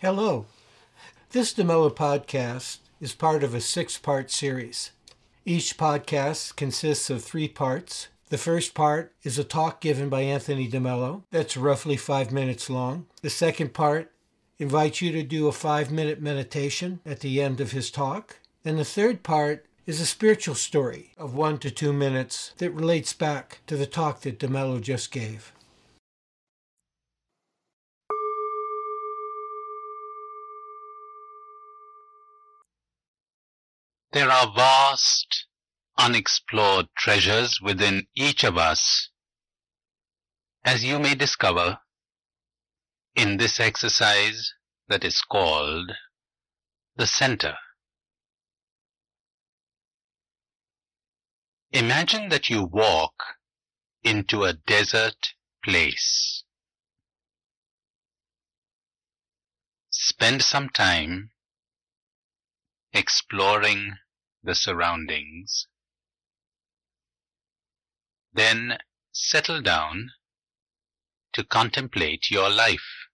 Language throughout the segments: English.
Hello. This DeMello podcast is part of a six part series. Each podcast consists of three parts. The first part is a talk given by Anthony DeMello that's roughly five minutes long. The second part invites you to do a five minute meditation at the end of his talk. And the third part is a spiritual story of one to two minutes that relates back to the talk that DeMello just gave. There are vast, unexplored treasures within each of us, as you may discover in this exercise that is called the center. Imagine that you walk into a desert place. Spend some time exploring the surroundings. Then settle down to contemplate your life.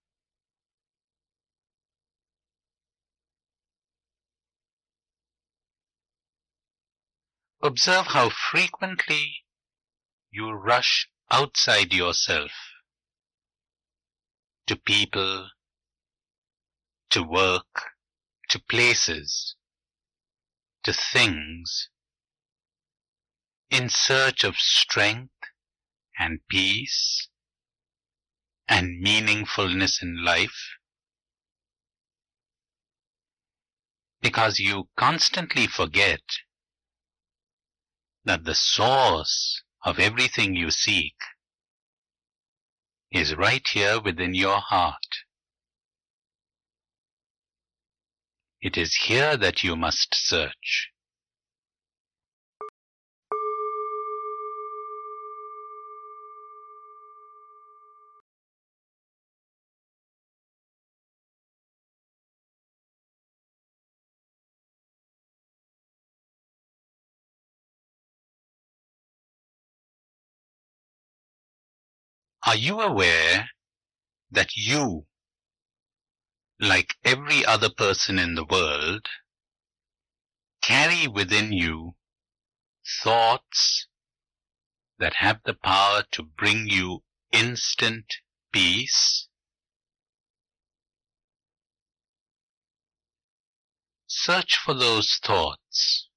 Observe how frequently you rush outside yourself to people, to work, to places, to things in search of strength and peace and meaningfulness in life because you constantly forget that the source of everything you seek is right here within your heart. It is here that you must search. Are you aware that you, like every other person in the world, carry within you thoughts that have the power to bring you instant peace? Search for those thoughts.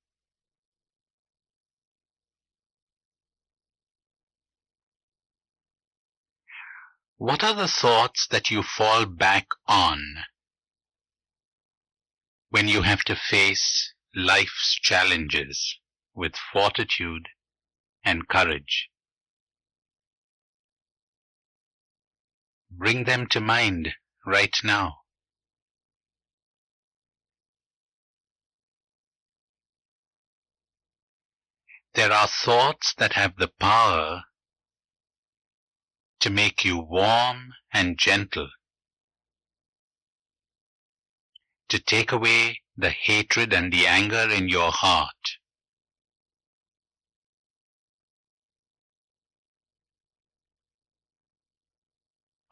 What are the thoughts that you fall back on when you have to face life's challenges with fortitude and courage? Bring them to mind right now. There are thoughts that have the power to make you warm and gentle, to take away the hatred and the anger in your heart.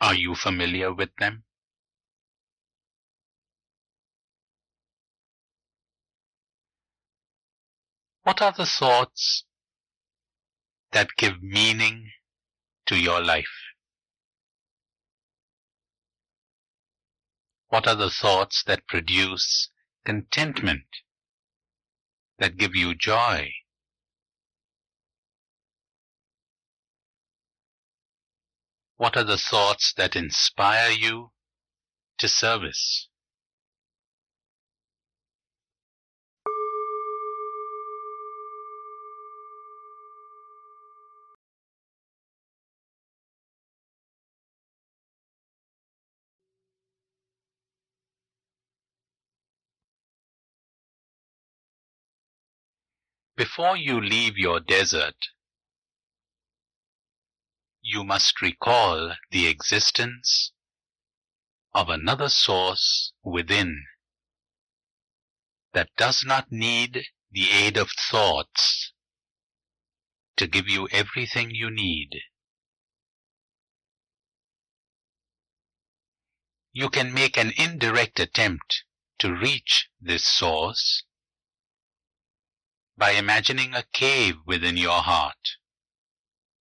Are you familiar with them? What are the thoughts that give meaning to your life? What are the thoughts that produce contentment, that give you joy? What are the thoughts that inspire you to service? Before you leave your desert, you must recall the existence of another source within that does not need the aid of thoughts to give you everything you need. you can make an indirect attempt to reach this source by imagining a cave within your heart,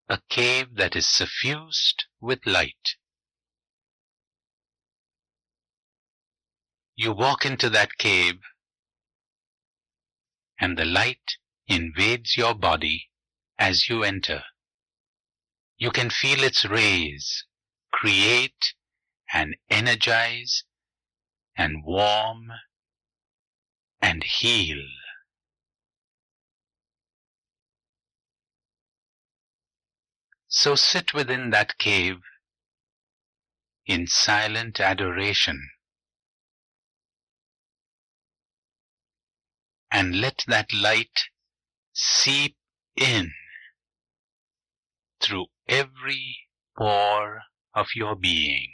a cave that is suffused with light. You walk into that cave and the light invades your body as you enter. You can feel its rays create and energize and warm and heal. So sit within that cave in silent adoration and let that light seep in through every pore of your being.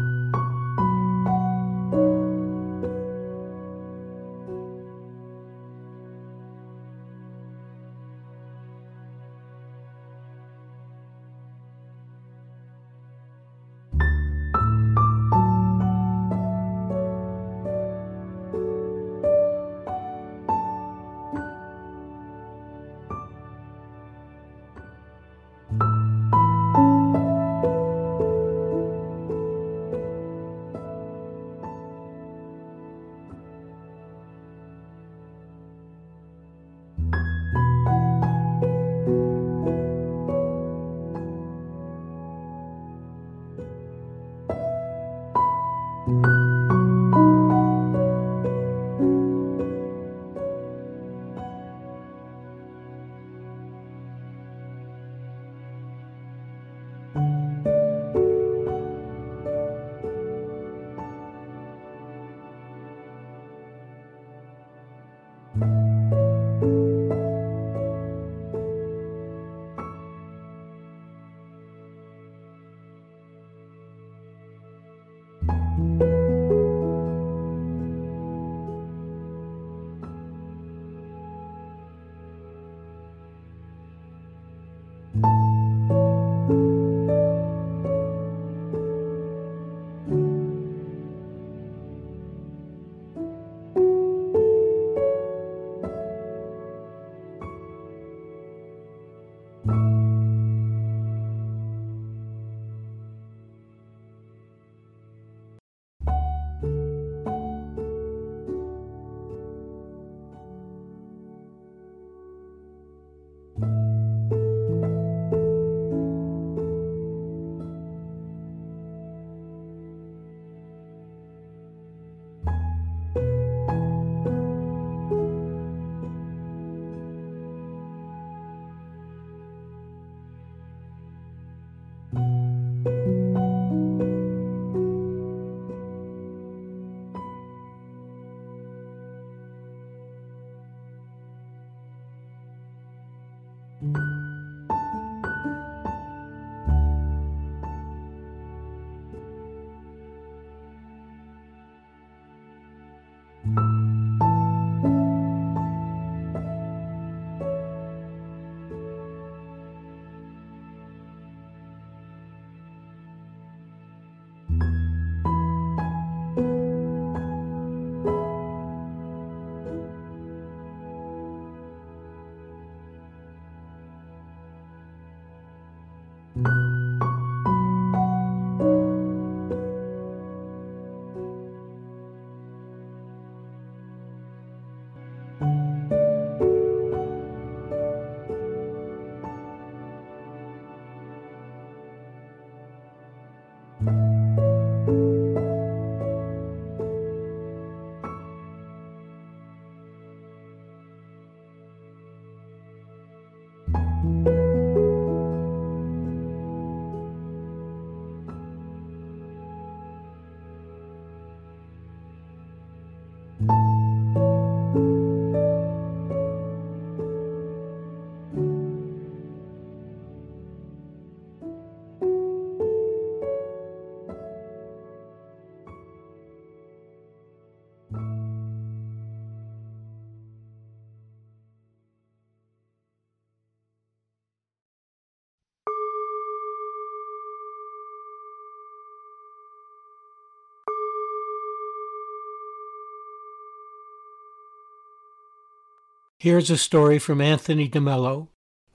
Here's a story from Anthony DeMello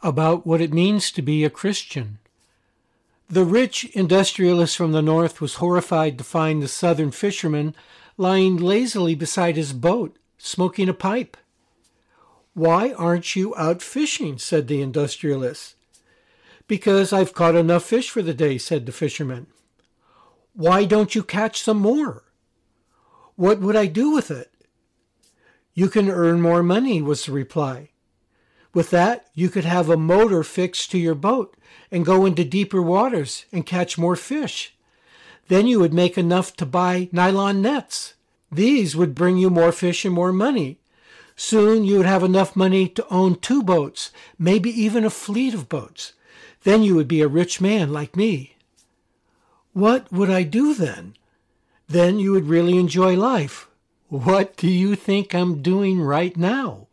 about what it means to be a Christian. The rich industrialist from the north was horrified to find the southern fisherman lying lazily beside his boat, smoking a pipe. Why aren't you out fishing? said the industrialist. Because I've caught enough fish for the day, said the fisherman. Why don't you catch some more? What would I do with it? You can earn more money, was the reply. With that, you could have a motor fixed to your boat and go into deeper waters and catch more fish. Then you would make enough to buy nylon nets. These would bring you more fish and more money. Soon you would have enough money to own two boats, maybe even a fleet of boats. Then you would be a rich man like me. What would I do then? Then you would really enjoy life. What do you think I'm doing right now?